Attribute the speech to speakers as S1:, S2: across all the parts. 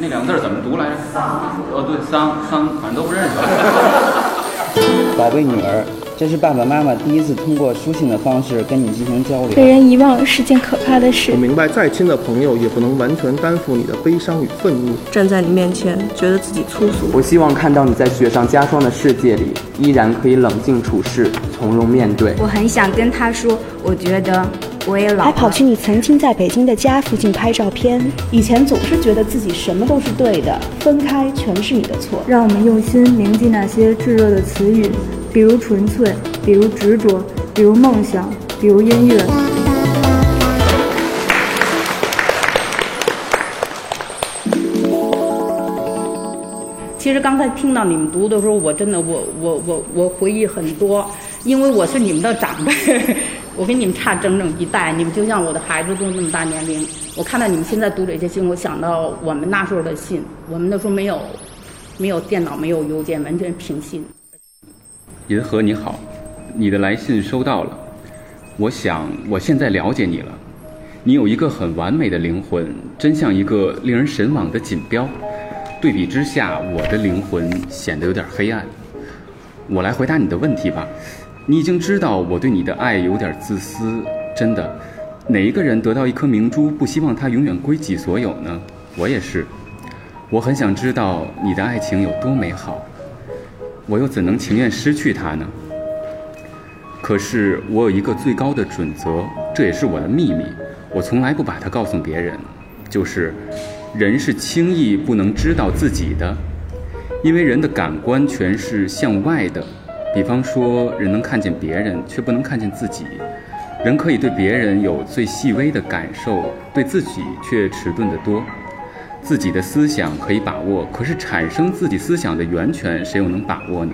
S1: 那两个字怎么读来着？哦，对，桑桑，反正都不认识。
S2: 宝贝女儿，这是爸爸妈妈第一次通过书信的方式跟你进行交流。
S3: 被人遗忘是件可怕的事
S4: 我。明白，再亲的朋友也不能完全担负你的悲伤与愤怒。
S5: 站在你面前，觉得自己粗俗。
S6: 我希望看到你在雪上加霜的世界里，依然可以冷静处事，从容面对。
S7: 我很想跟他说，我觉得我也老了。
S3: 还跑去你曾经在北京的家附近拍照片。
S8: 以前总是觉得自己什么都是对的，分开全是你的错。
S9: 让我们用心铭记那些炙热的词语，比如纯粹，比如执着，比如梦想，比如音乐。
S10: 其实刚才听到你们读的时候，我真的我我我我回忆很多，因为我是你们的长辈，我跟你们差整整一代，你们就像我的孩子都那么大年龄。我看到你们现在读这些信，我想到我们那时候的信，我们那时候没有没有电脑，没有邮件，完全凭信。
S1: 银河你好，你的来信收到了。我想我现在了解你了，你有一个很完美的灵魂，真像一个令人神往的锦标。对比之下，我的灵魂显得有点黑暗。我来回答你的问题吧。你已经知道我对你的爱有点自私，真的。哪一个人得到一颗明珠，不希望它永远归己所有呢？我也是。我很想知道你的爱情有多美好，我又怎能情愿失去他呢？可是我有一个最高的准则，这也是我的秘密，我从来不把它告诉别人，就是。人是轻易不能知道自己的，因为人的感官全是向外的。比方说，人能看见别人，却不能看见自己；人可以对别人有最细微的感受，对自己却迟钝得多。自己的思想可以把握，可是产生自己思想的源泉，谁又能把握呢？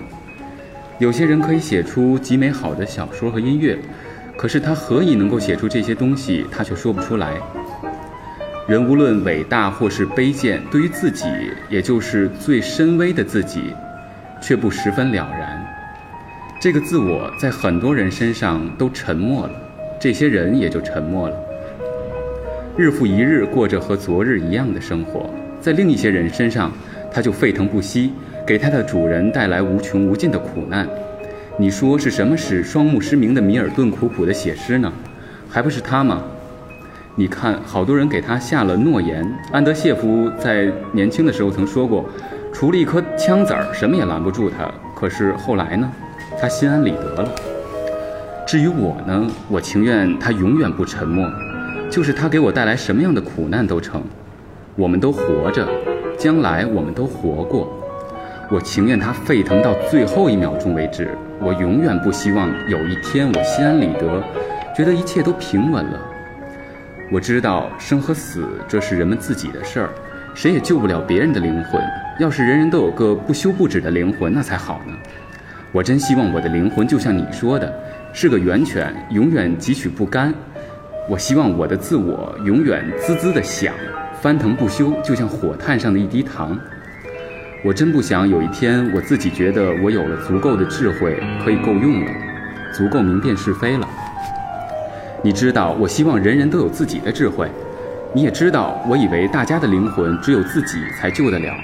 S1: 有些人可以写出极美好的小说和音乐，可是他何以能够写出这些东西，他却说不出来。人无论伟大或是卑贱，对于自己，也就是最深微的自己，却不十分了然。这个自我在很多人身上都沉默了，这些人也就沉默了。日复一日过着和昨日一样的生活，在另一些人身上，他就沸腾不息，给他的主人带来无穷无尽的苦难。你说是什么使双目失明的米尔顿苦苦的写诗呢？还不是他吗？你看，好多人给他下了诺言。安德谢夫在年轻的时候曾说过，除了一颗枪子儿，什么也拦不住他。可是后来呢，他心安理得了。至于我呢，我情愿他永远不沉默，就是他给我带来什么样的苦难都成。我们都活着，将来我们都活过。我情愿他沸腾到最后一秒钟为止。我永远不希望有一天我心安理得，觉得一切都平稳了。我知道生和死这是人们自己的事儿，谁也救不了别人的灵魂。要是人人都有个不休不止的灵魂，那才好呢。我真希望我的灵魂就像你说的，是个源泉，永远汲取不干。我希望我的自我永远滋滋的响，翻腾不休，就像火炭上的一滴糖。我真不想有一天我自己觉得我有了足够的智慧，可以够用了，足够明辨是非了。你知道，我希望人人都有自己的智慧。你也知道，我以为大家的灵魂只有自己才救得了，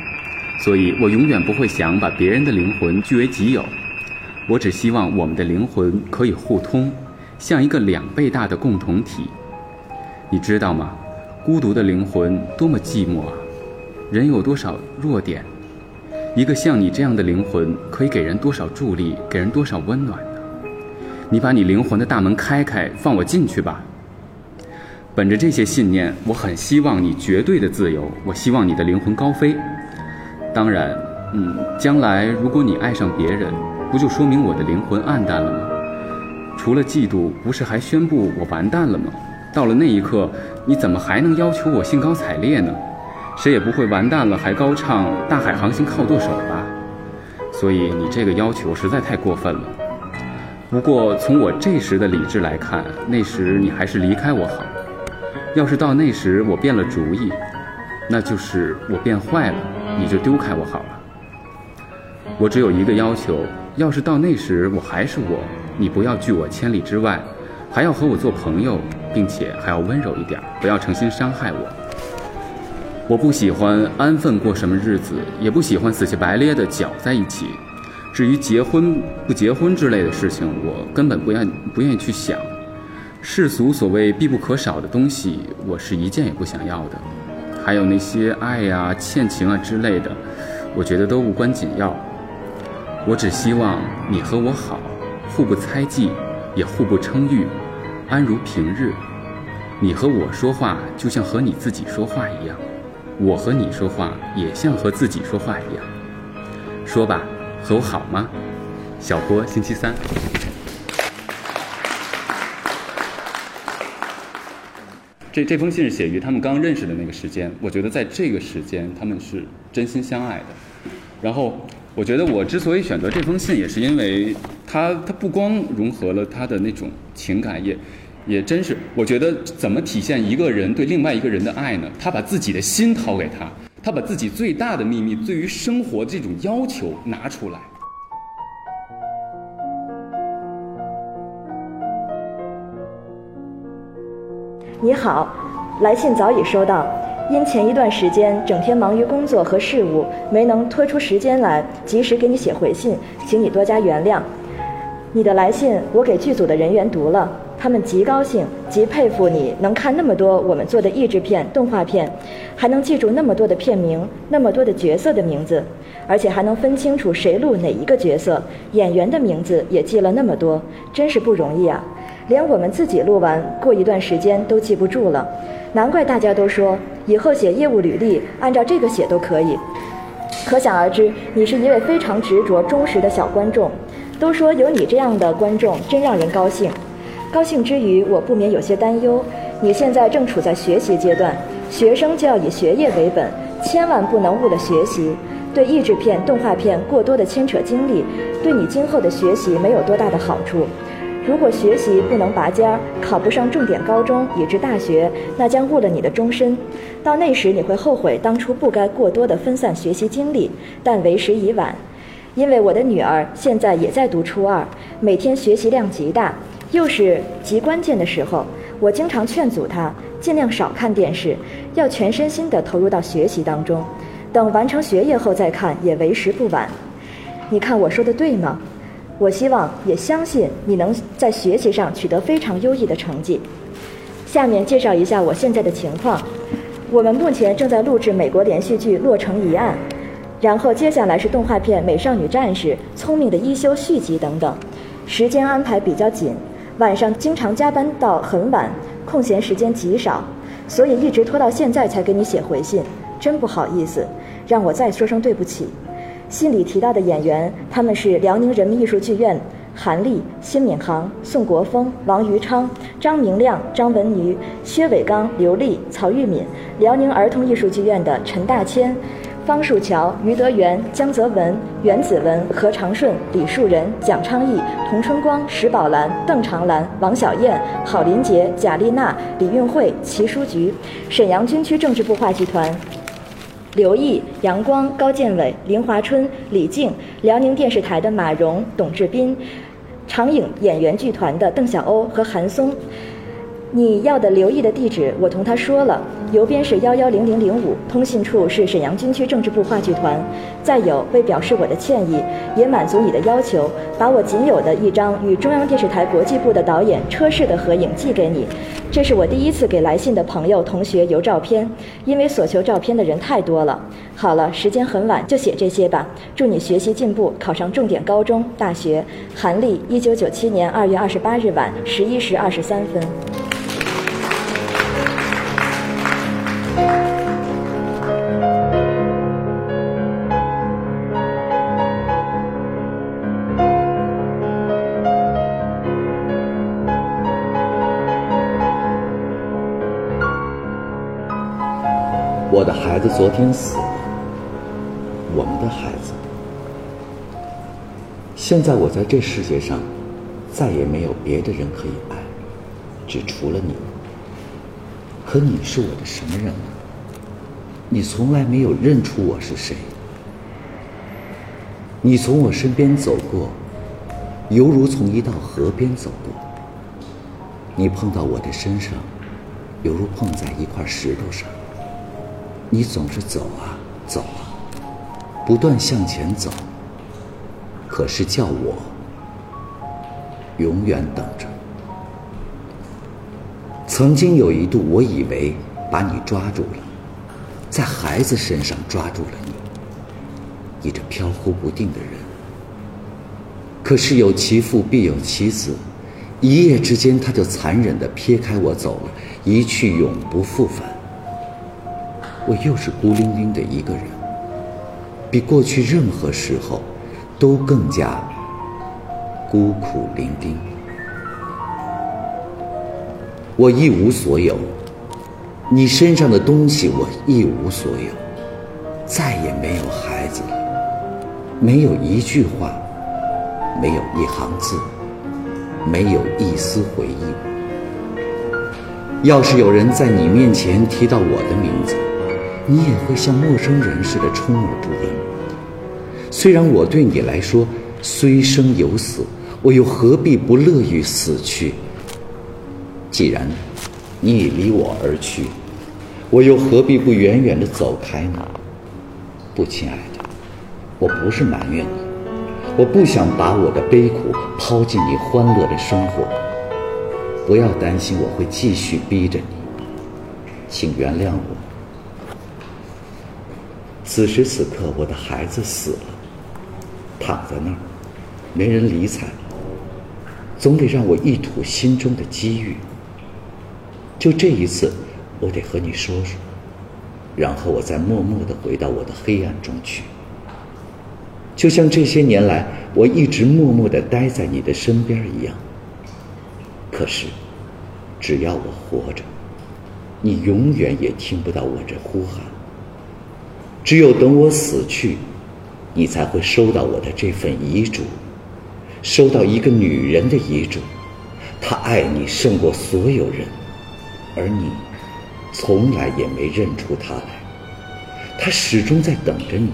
S1: 所以我永远不会想把别人的灵魂据为己有。我只希望我们的灵魂可以互通，像一个两倍大的共同体。你知道吗？孤独的灵魂多么寂寞啊！人有多少弱点？一个像你这样的灵魂，可以给人多少助力，给人多少温暖呢？你把你灵魂的大门开开，放我进去吧。本着这些信念，我很希望你绝对的自由。我希望你的灵魂高飞。当然，嗯，将来如果你爱上别人，不就说明我的灵魂暗淡了吗？除了嫉妒，不是还宣布我完蛋了吗？到了那一刻，你怎么还能要求我兴高采烈呢？谁也不会完蛋了还高唱“大海航行靠舵手”吧？所以你这个要求实在太过分了。不过，从我这时的理智来看，那时你还是离开我好。要是到那时我变了主意，那就是我变坏了，你就丢开我好了。我只有一个要求：要是到那时我还是我，你不要拒我千里之外，还要和我做朋友，并且还要温柔一点，不要诚心伤害我。我不喜欢安分过什么日子，也不喜欢死乞白咧的搅在一起。至于结婚不结婚之类的事情，我根本不愿不愿意去想。世俗所谓必不可少的东西，我是一件也不想要的。还有那些爱呀、欠情啊之类的，我觉得都无关紧要。我只希望你和我好，互不猜忌，也互不称誉，安如平日。你和我说话，就像和你自己说话一样；我和你说话，也像和自己说话一样。说吧，和我好吗？小波，星期三。这这封信是写于他们刚认识的那个时间，我觉得在这个时间他们是真心相爱的。然后，我觉得我之所以选择这封信，也是因为他他不光融合了他的那种情感，也也真是我觉得怎么体现一个人对另外一个人的爱呢？他把自己的心掏给他，他把自己最大的秘密，对于生活这种要求拿出来。
S11: 你好，来信早已收到。因前一段时间整天忙于工作和事务，没能拖出时间来及时给你写回信，请你多加原谅。你的来信我给剧组的人员读了，他们极高兴，极佩服你能看那么多我们做的译制片、动画片，还能记住那么多的片名、那么多的角色的名字，而且还能分清楚谁录哪一个角色，演员的名字也记了那么多，真是不容易啊！连我们自己录完过一段时间都记不住了，难怪大家都说以后写业务履历按照这个写都可以。可想而知，你是一位非常执着、忠实的小观众。都说有你这样的观众真让人高兴。高兴之余，我不免有些担忧。你现在正处在学习阶段，学生就要以学业为本，千万不能误了学习。对译制片、动画片过多的牵扯精力，对你今后的学习没有多大的好处。如果学习不能拔尖儿，考不上重点高中以至大学，那将误了你的终身。到那时你会后悔当初不该过多的分散学习精力，但为时已晚。因为我的女儿现在也在读初二，每天学习量极大，又是极关键的时候，我经常劝阻她尽量少看电视，要全身心地投入到学习当中。等完成学业后再看也为时不晚。你看我说的对吗？我希望也相信你能在学习上取得非常优异的成绩。下面介绍一下我现在的情况。我们目前正在录制美国连续剧《洛城疑案》，然后接下来是动画片《美少女战士》《聪明的一休》续集等等。时间安排比较紧，晚上经常加班到很晚，空闲时间极少，所以一直拖到现在才给你写回信，真不好意思，让我再说声对不起。信里提到的演员，他们是辽宁人民艺术剧院韩丽、辛敏航、宋国峰、王余昌、张明亮、张文瑜、薛伟刚、刘丽、曹玉敏；辽宁儿童艺术剧院的陈大千、方树桥、于德元、江泽文、袁子文、何长顺、李树人、蒋昌义、童春光、石宝兰、邓长兰、王小燕、郝林杰、贾丽娜、李运慧、齐书菊；沈阳军区政治部话剧团。刘毅、杨光、高建伟、林华春、李静，辽宁电视台的马蓉、董志斌，长影演员剧团的邓小欧和韩松。你要的刘毅的地址，我同他说了，邮编是幺幺零零零五，通信处是沈阳军区政治部话剧团。再有，为表示我的歉意，也满足你的要求，把我仅有的一张与中央电视台国际部的导演车氏的合影寄给你。这是我第一次给来信的朋友、同学邮照片，因为所求照片的人太多了。好了，时间很晚，就写这些吧。祝你学习进步，考上重点高中、大学。韩立，一九九七年二月二十八日晚十一时二十三分。
S12: 我的孩子昨天死了，我们的孩子。现在我在这世界上，再也没有别的人可以爱，只除了你。可你是我的什么人呢？你从来没有认出我是谁。你从我身边走过，犹如从一道河边走过。你碰到我的身上，犹如碰在一块石头上。你总是走啊走啊，不断向前走。可是叫我永远等着。曾经有一度，我以为把你抓住了，在孩子身上抓住了你，你这飘忽不定的人。可是有其父必有其子，一夜之间他就残忍地撇开我走了，一去永不复返。我又是孤零零的一个人，比过去任何时候都更加孤苦伶仃。我一无所有，你身上的东西我一无所有，再也没有孩子了，没有一句话，没有一行字，没有一丝回忆。要是有人在你面前提到我的名字，你也会像陌生人似的充耳不闻。虽然我对你来说虽生犹死，我又何必不乐于死去？既然你已离我而去，我又何必不远远的走开呢？不，亲爱的，我不是埋怨你，我不想把我的悲苦抛进你欢乐的生活。不要担心我会继续逼着你，请原谅我。此时此刻，我的孩子死了，躺在那儿，没人理睬，总得让我一吐心中的积郁。就这一次，我得和你说说，然后我再默默地回到我的黑暗中去。就像这些年来我一直默默地待在你的身边一样。可是，只要我活着，你永远也听不到我这呼喊。只有等我死去，你才会收到我的这份遗嘱，收到一个女人的遗嘱。她爱你胜过所有人。而你，从来也没认出她来，他始终在等着你，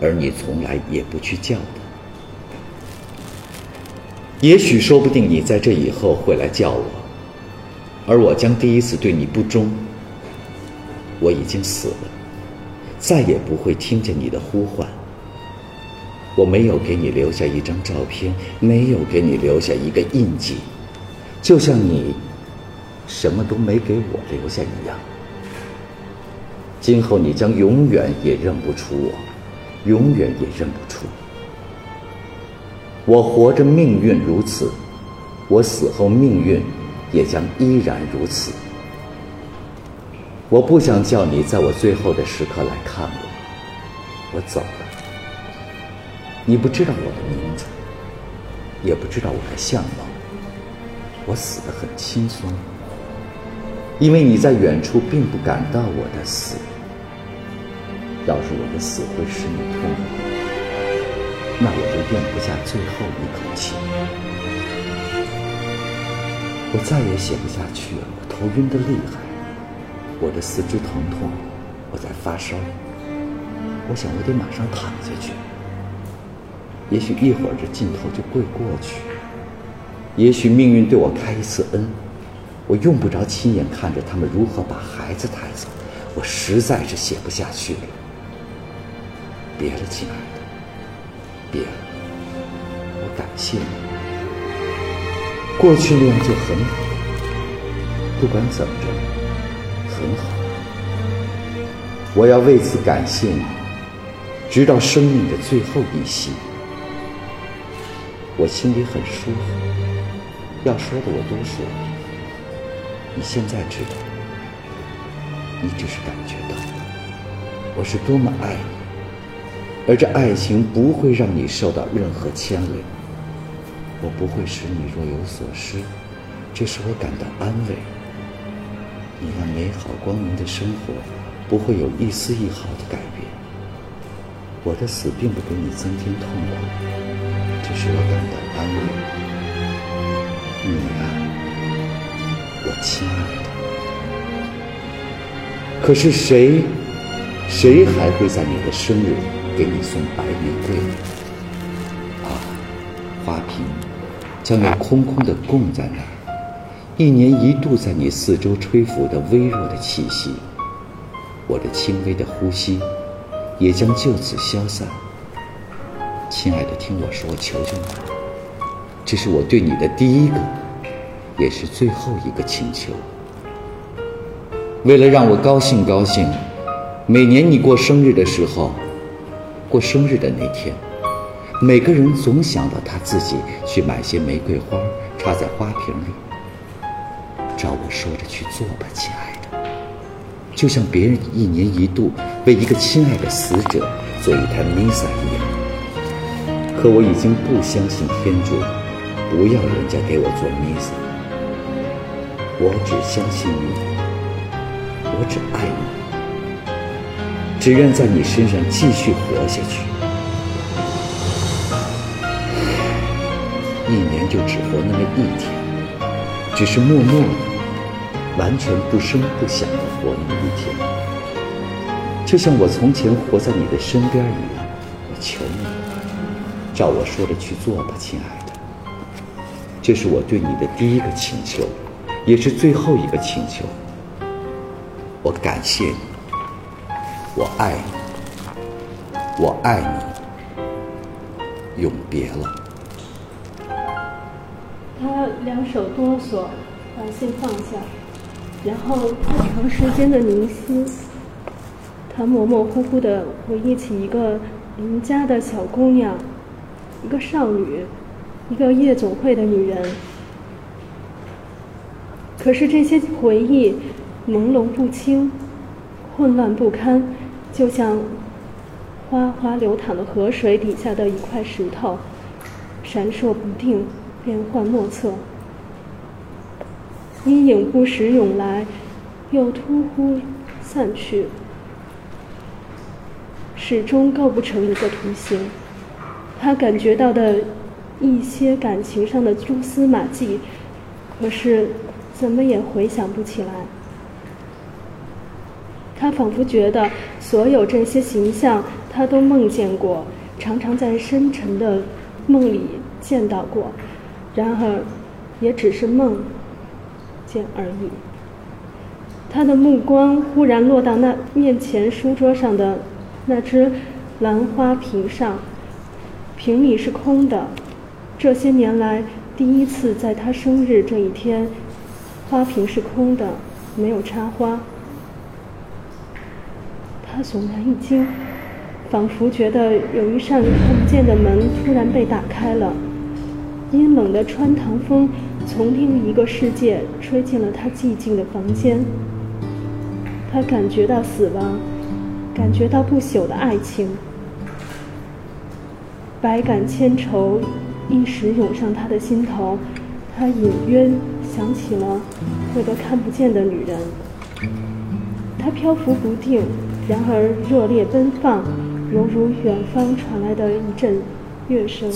S12: 而你从来也不去叫他。也许说不定你在这以后会来叫我，而我将第一次对你不忠。我已经死了，再也不会听见你的呼唤。我没有给你留下一张照片，没有给你留下一个印记，就像你。什么都没给我留下一样，今后你将永远也认不出我，永远也认不出。我活着，命运如此；我死后，命运也将依然如此。我不想叫你在我最后的时刻来看我，我走了。你不知道我的名字，也不知道我的相貌。我死得很轻松。因为你在远处并不感到我的死，要是我的死会使你痛苦，那我就咽不下最后一口气。我再也写不下去了，我头晕的厉害，我的四肢疼痛，我在发烧。我想我得马上躺下去，也许一会儿这劲头就会过去，也许命运对我开一次恩。我用不着亲眼看着他们如何把孩子抬走，我实在是写不下去了。别了，亲爱的，别了。我感谢你，过去那样就很好。不管怎么着，很好。我要为此感谢你，直到生命的最后一息。我心里很舒服，要说的我都说了。你现在知道，你只是感觉到我是多么爱你，而这爱情不会让你受到任何牵累。我不会使你若有所失，这使我感到安慰。你那美好光明的生活不会有一丝一毫的改变。我的死并不给你增添痛苦，只是我感到安慰。你啊。我亲爱的，可是谁，谁还会在你的生日给你送白玫瑰？啊，花瓶将要空空的供在那儿，一年一度在你四周吹拂的微弱的气息，我的轻微的呼吸也将就此消散。亲爱的，听我说，求求你，这是我对你的第一个，也是最后一个请求。为了让我高兴高兴，每年你过生日的时候，过生日的那天，每个人总想到他自己去买些玫瑰花插在花瓶里。照我说着去做吧，亲爱的。就像别人一年一度为一个亲爱的死者做一台弥撒一样。可我已经不相信天主，不要人家给我做弥撒。我只相信你。我只爱你，只愿在你身上继续活下去。一年就只活那么一天，只是默默的、完全不声不响的活那么一天，就像我从前活在你的身边一样。我求你，照我说的去做吧，亲爱的。这是我对你的第一个请求，也是最后一个请求。我感谢你，我爱你，我爱你，永别了。
S9: 他两手哆嗦，把信放下，然后他长时间的凝思。他模模糊糊的回忆起一个邻家的小姑娘，一个少女，一个夜总会的女人。可是这些回忆。朦胧不清，混乱不堪，就像哗哗流淌的河水底下的一块石头，闪烁不定，变幻莫测。阴影不时涌来，又突忽散去，始终构不成一个图形。他感觉到的一些感情上的蛛丝马迹，可是怎么也回想不起来。他仿佛觉得所有这些形象，他都梦见过，常常在深沉的梦里见到过，然而，也只是梦见而已。他的目光忽然落到那面前书桌上的那只兰花瓶上，瓶里是空的。这些年来第一次在他生日这一天，花瓶是空的，没有插花。他悚然一惊，仿佛觉得有一扇看不见的门突然被打开了，阴冷的穿堂风从另一个世界吹进了他寂静的房间。他感觉到死亡，感觉到不朽的爱情，百感千愁一时涌上他的心头，他隐约想起了那个看不见的女人，她漂浮不定。然而热烈奔放，犹如远方传来的一阵乐声。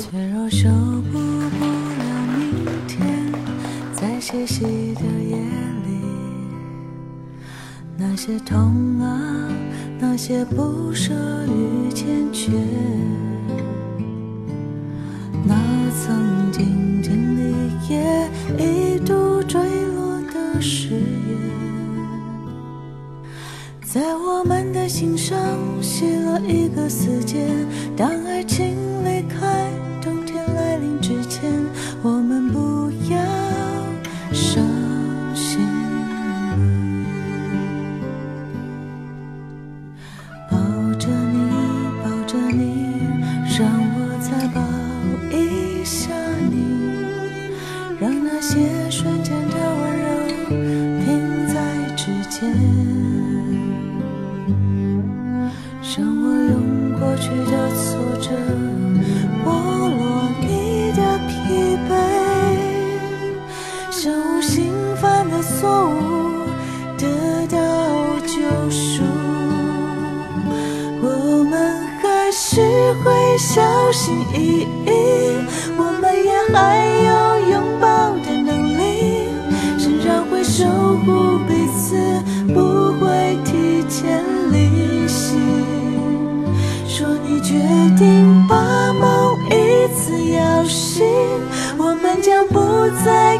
S13: 脆弱修补不了明天，在歇息的夜里，那些痛啊，那些不舍与坚决，那曾经经历也一度坠落的誓言。在我们的心上写了一个死结，当爱情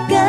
S13: 将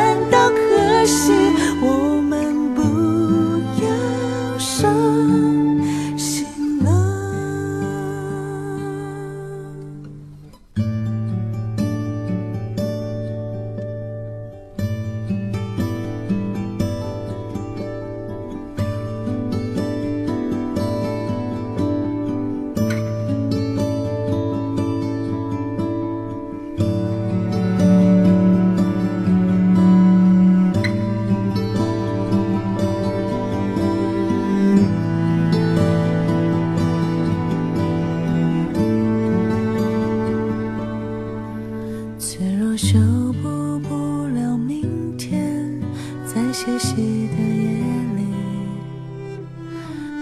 S13: 我修补不了明天，在歇息的夜里，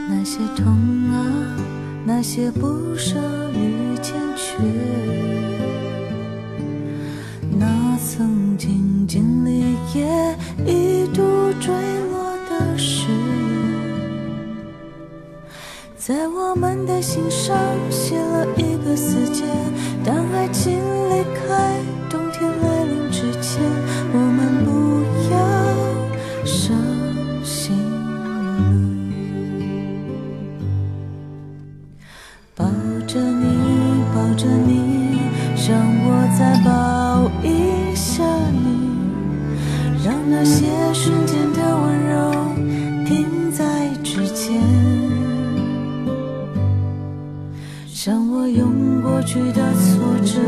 S13: 那些痛啊，那些不舍与欠缺，那曾经经历也一度坠落的誓言，在我们的心上写了一个死结，当爱情离开。着你，让我再抱一下你，让那些瞬间的温柔停在指尖，让我用过去的挫折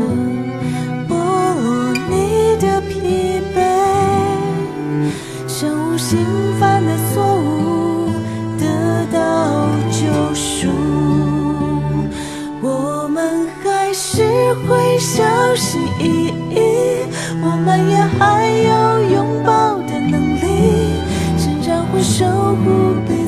S13: 剥落你的疲惫，像无心小心翼翼，我们也还有拥抱的能力，仍然会守护彼